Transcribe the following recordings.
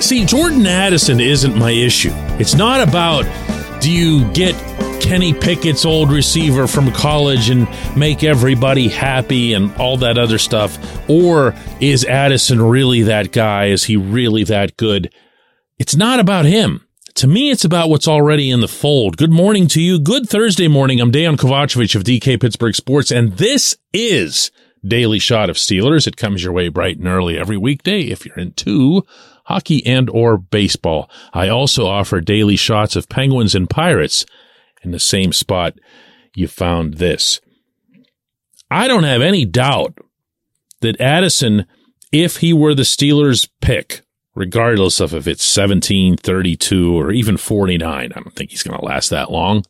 See, Jordan Addison isn't my issue. It's not about do you get Kenny Pickett's old receiver from college and make everybody happy and all that other stuff? Or is Addison really that guy? Is he really that good? It's not about him. To me, it's about what's already in the fold. Good morning to you. Good Thursday morning. I'm Dejan Kovacevic of DK Pittsburgh Sports, and this is Daily Shot of Steelers. It comes your way bright and early every weekday if you're into hockey and or baseball. I also offer daily shots of Penguins and Pirates in the same spot you found this. I don't have any doubt that Addison, if he were the Steelers pick, regardless of if it's 17, 32, or even 49, I don't think he's going to last that long.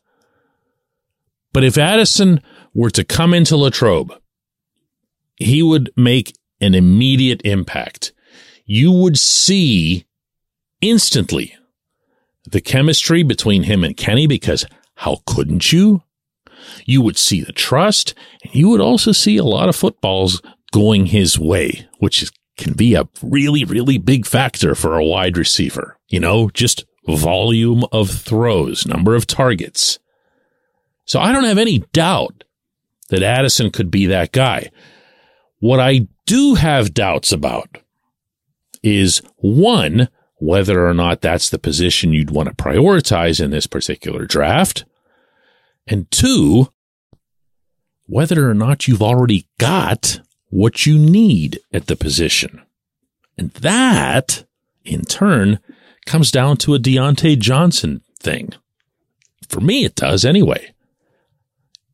But if Addison were to come into Latrobe, he would make an immediate impact you would see instantly the chemistry between him and Kenny because how couldn't you? You would see the trust and you would also see a lot of footballs going his way, which is, can be a really, really big factor for a wide receiver. You know, just volume of throws, number of targets. So I don't have any doubt that Addison could be that guy. What I do have doubts about is one, whether or not that's the position you'd want to prioritize in this particular draft. And two, whether or not you've already got what you need at the position. And that, in turn, comes down to a Diontae Johnson thing. For me, it does anyway.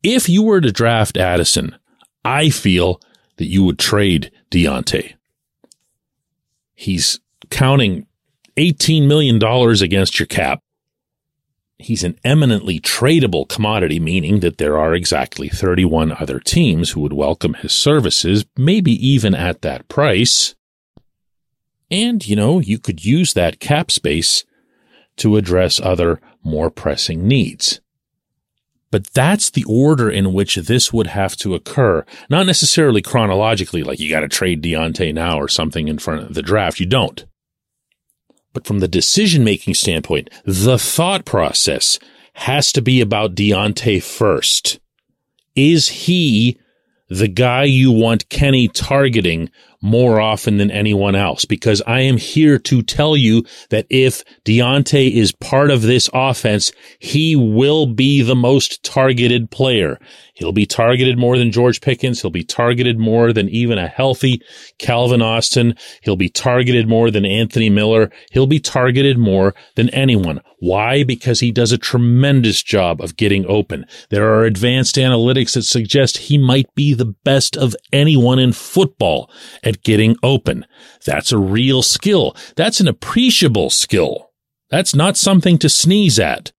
If you were to draft Addison, I feel that you would trade Diontae. He's counting $18 million against your cap. He's an eminently tradable commodity, meaning that there are exactly 31 other teams who would welcome his services, maybe even at that price. And, you know, you could use that cap space to address other more pressing needs. But that's the order in which this would have to occur. Not necessarily chronologically, like you got to trade Diontae now or something in front of the draft. You don't. But from the decision making standpoint, the thought process has to be about Diontae first. Is he the guy you want Kenny targeting more often than anyone else because I am here to tell you that if Diontae is part of this offense, he will be the most targeted player. He'll be targeted more than George Pickens. He'll be targeted more than even a healthy Calvin Austin. He'll be targeted more than Anthony Miller. He'll be targeted more than anyone. Why? Because he does a tremendous job of getting open. There are advanced analytics that suggest he might be the best of anyone in football at getting open. That's a real skill. That's an appreciable skill. That's not something to sneeze at.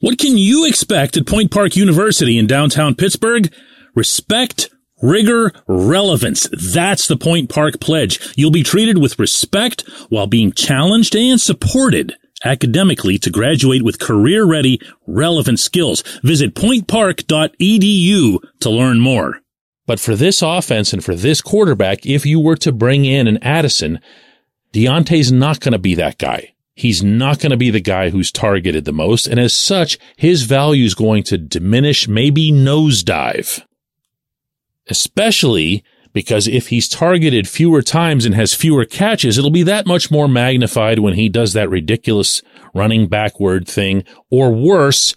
What can you expect at Point Park University in downtown Pittsburgh? Respect, rigor, relevance. That's the Point Park pledge. You'll be treated with respect while being challenged and supported academically to graduate with career ready, relevant skills. Visit pointpark.edu to learn more. But for this offense and for this quarterback, if you were to bring in an Addison, Diontae's not going to be that guy. He's not going to be the guy who's targeted the most. And as such, his value is going to diminish, maybe nosedive. Especially because if he's targeted fewer times and has fewer catches, it'll be that much more magnified when he does that ridiculous running backward thing or worse,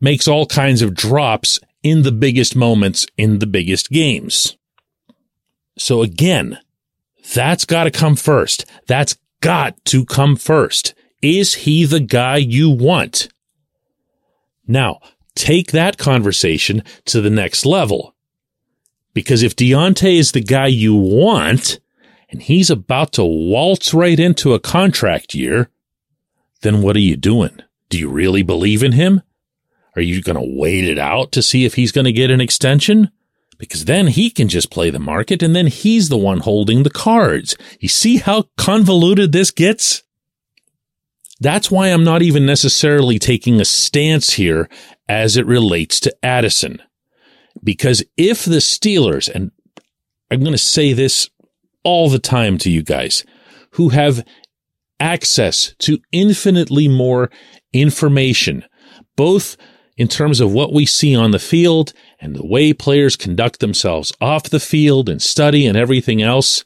makes all kinds of drops in the biggest moments in the biggest games. So again, that's got to come first. That's got to come first. Is he the guy you want? Now, take that conversation to the next level. Because if Diontae is the guy you want, and he's about to waltz right into a contract year, then what are you doing? Do you really believe in him? Are you going to wait it out to see if he's going to get an extension? Because then he can just play the market and then he's the one holding the cards. You see how convoluted this gets? That's why I'm not even necessarily taking a stance here as it relates to Addison. Because if the Steelers, and I'm going to say this all the time to you guys, who have access to infinitely more information, both in terms of what we see on the field and the way players conduct themselves off the field and study and everything else.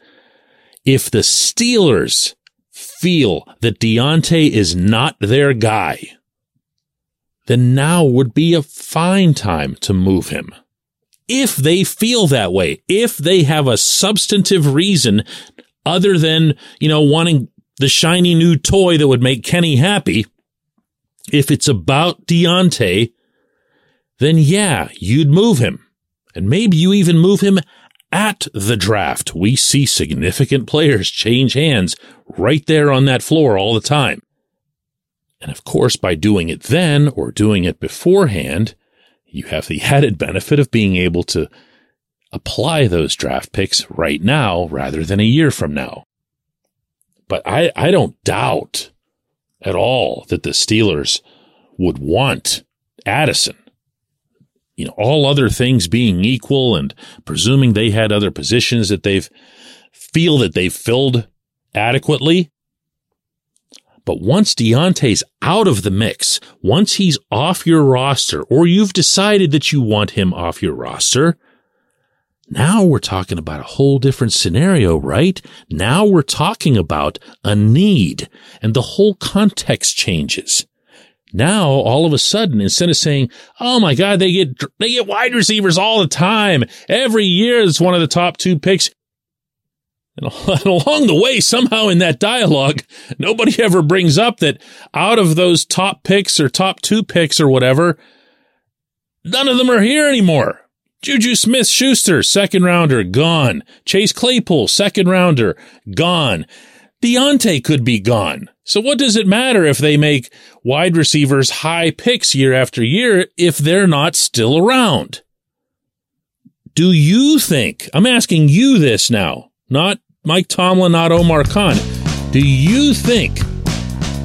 If the Steelers feel that Diontae is not their guy, then now would be a fine time to move him. If they feel that way, if they have a substantive reason other than, you know, wanting the shiny new toy that would make Kenny happy, if it's about Diontae, then yeah, you'd move him. And maybe you even move him at the draft. We see significant players change hands right there on that floor all the time. And of course, by doing it then or doing it beforehand, you have the added benefit of being able to apply those draft picks right now rather than a year from now. But I, I don't doubt at all that the Steelers would want Addison you know, all other things being equal and presuming they had other positions that they've feel that they've filled adequately. But once Diontae's out of the mix, once he's off your roster, or you've decided that you want him off your roster, now we're talking about a whole different scenario, right? Now we're talking about a need and the whole context changes. Now, all of a sudden, instead of saying, "Oh my God, they get they get wide receivers all the time. Every year, it's one of the top two picks." And along the way, somehow in that dialogue, nobody ever brings up that out of those top picks or top two picks or whatever, none of them are here anymore. Juju Smith Schuster, second rounder, gone. Chase Claypool, second rounder, gone. Diontae could be gone. So what does it matter if they make wide receivers high picks year after year if they're not still around? Do you think, I'm asking you this now, not Mike Tomlin, not Omar Khan. Do you think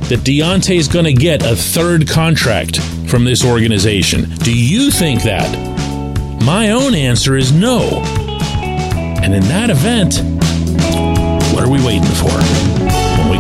that Diontae is going to get a third contract from this organization? Do you think that? My own answer is no. And in that event, what are we waiting for?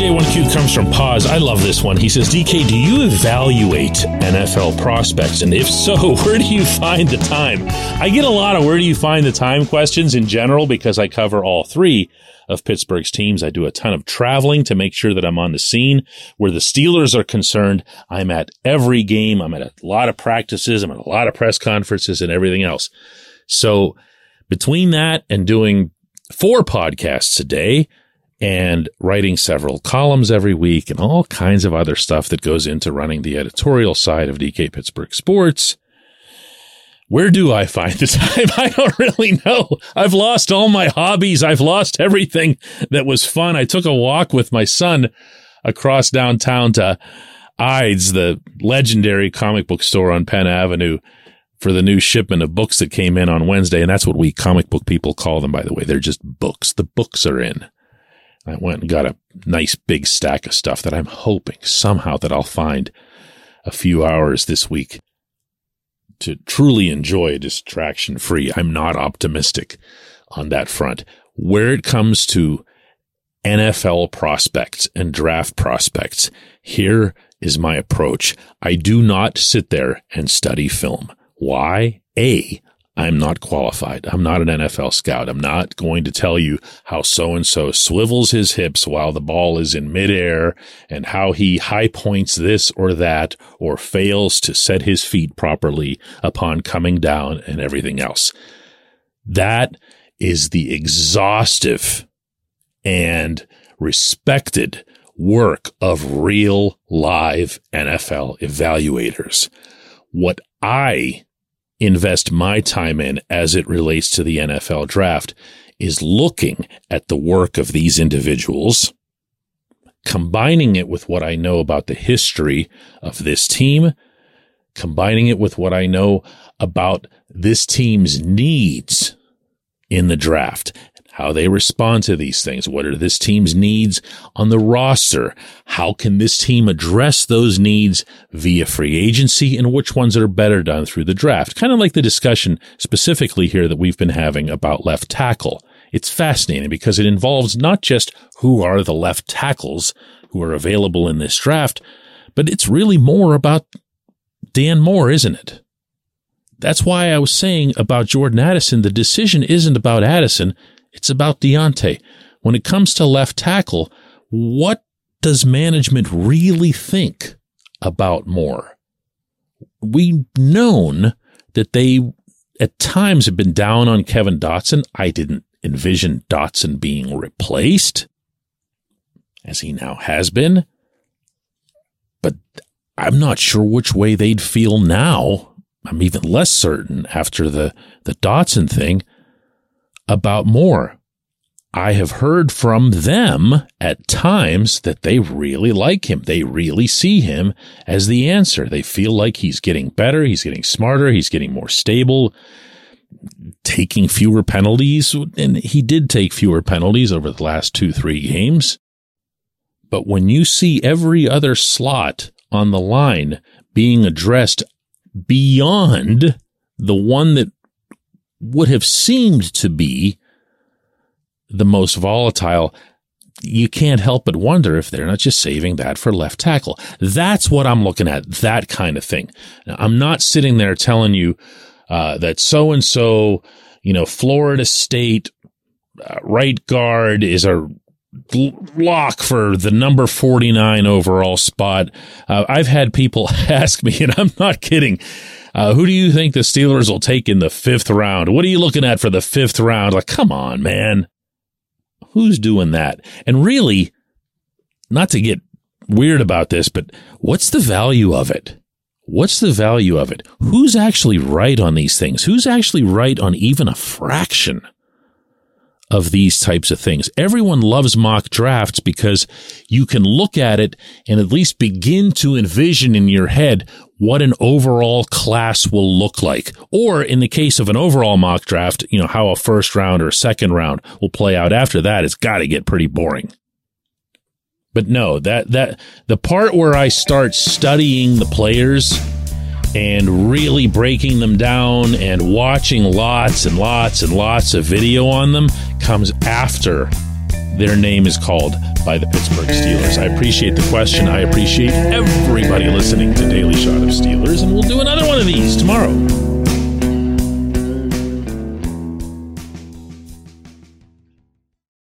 Today's J1Q comes from Paz. I love this one. He says, DK, do you evaluate NFL prospects? And if so, where do you find the time? I get a lot of where do you find the time questions in general because I cover all three of Pittsburgh's teams. I do a ton of traveling to make sure that I'm on the scene. Where the Steelers are concerned, I'm at every game. I'm at a lot of practices. I'm at a lot of press conferences and everything else. So between that and doing four podcasts a day, and writing several columns every week and all kinds of other stuff that goes into running the editorial side of DK Pittsburgh Sports. Where do I find the time? I don't really know. I've lost all my hobbies. I've lost everything that was fun. I took a walk with my son across downtown to Eide's, the legendary comic book store on Penn Avenue for the new shipment of books that came in on Wednesday. And that's what we comic book people call them, by the way. They're just books. The books are in. I went and got a nice big stack of stuff that I'm hoping somehow that I'll find a few hours this week to truly enjoy distraction free. I'm not optimistic on that front. Where it comes to NFL prospects and draft prospects, here is my approach. I do not sit there and study film. Why? A, I'm not qualified. I'm not an NFL scout. I'm not going to tell you how so and so swivels his hips while the ball is in midair and how he high points this or that or fails to set his feet properly upon coming down and everything else. That is the exhaustive and respected work of real live NFL evaluators. What I invest my time in as it relates to the NFL draft is looking at the work of these individuals, combining it with what I know about the history of this team, combining it with what I know about this team's needs in the draft how they respond to these things. What are this team's needs on the roster? How can this team address those needs via free agency and which ones are better done through the draft? Kind of like the discussion specifically here that we've been having about left tackle. It's fascinating because it involves not just who are the left tackles who are available in this draft, but it's really more about Dan Moore, isn't it? That's why I was saying about Jordan Addison, the decision isn't about Addison. It's about Diontae. When it comes to left tackle, what does management really think about Moore? We've known that they at times have been down on Kevin Dotson. I didn't envision Dotson being replaced, as he now has been. But I'm not sure which way they'd feel now. I'm even less certain after the, the Dotson thing about Moore. I have heard from them at times that they really like him. They really see him as the answer. They feel like he's getting better. He's getting smarter. He's getting more stable, taking fewer penalties. And he did take fewer penalties over the last two, three games. But when you see every other slot on the line being addressed beyond the one that would have seemed to be the most volatile, you can't help but wonder if they're not just saving that for left tackle. That's what I'm looking at, that kind of thing. Now, I'm not sitting there telling you uh, that so and so, you know, Florida State uh, right guard is a lock for the number 49 overall spot. Uh, I've had people ask me, and I'm not kidding. Uh, who do you think the Steelers will take in the fifth round? What are you looking at for the fifth round? Like, come on, man. Who's doing that? And really, not to get weird about this, but what's the value of it? What's the value of it? Who's actually right on these things? Who's actually right on even a fraction of these types of things. Everyone loves mock drafts because you can look at it and at least begin to envision in your head what an overall class will look like. Or in the case of an overall mock draft, you know, how a first round or second round will play out after that. It's got to get pretty boring. But no, that, that, the part where I start studying the players and really breaking them down and watching lots and lots and lots of video on them comes after their name is called by the Pittsburgh Steelers. I appreciate the question. I appreciate everybody listening to Daily Shot of Steelers, and we'll do another one of these tomorrow.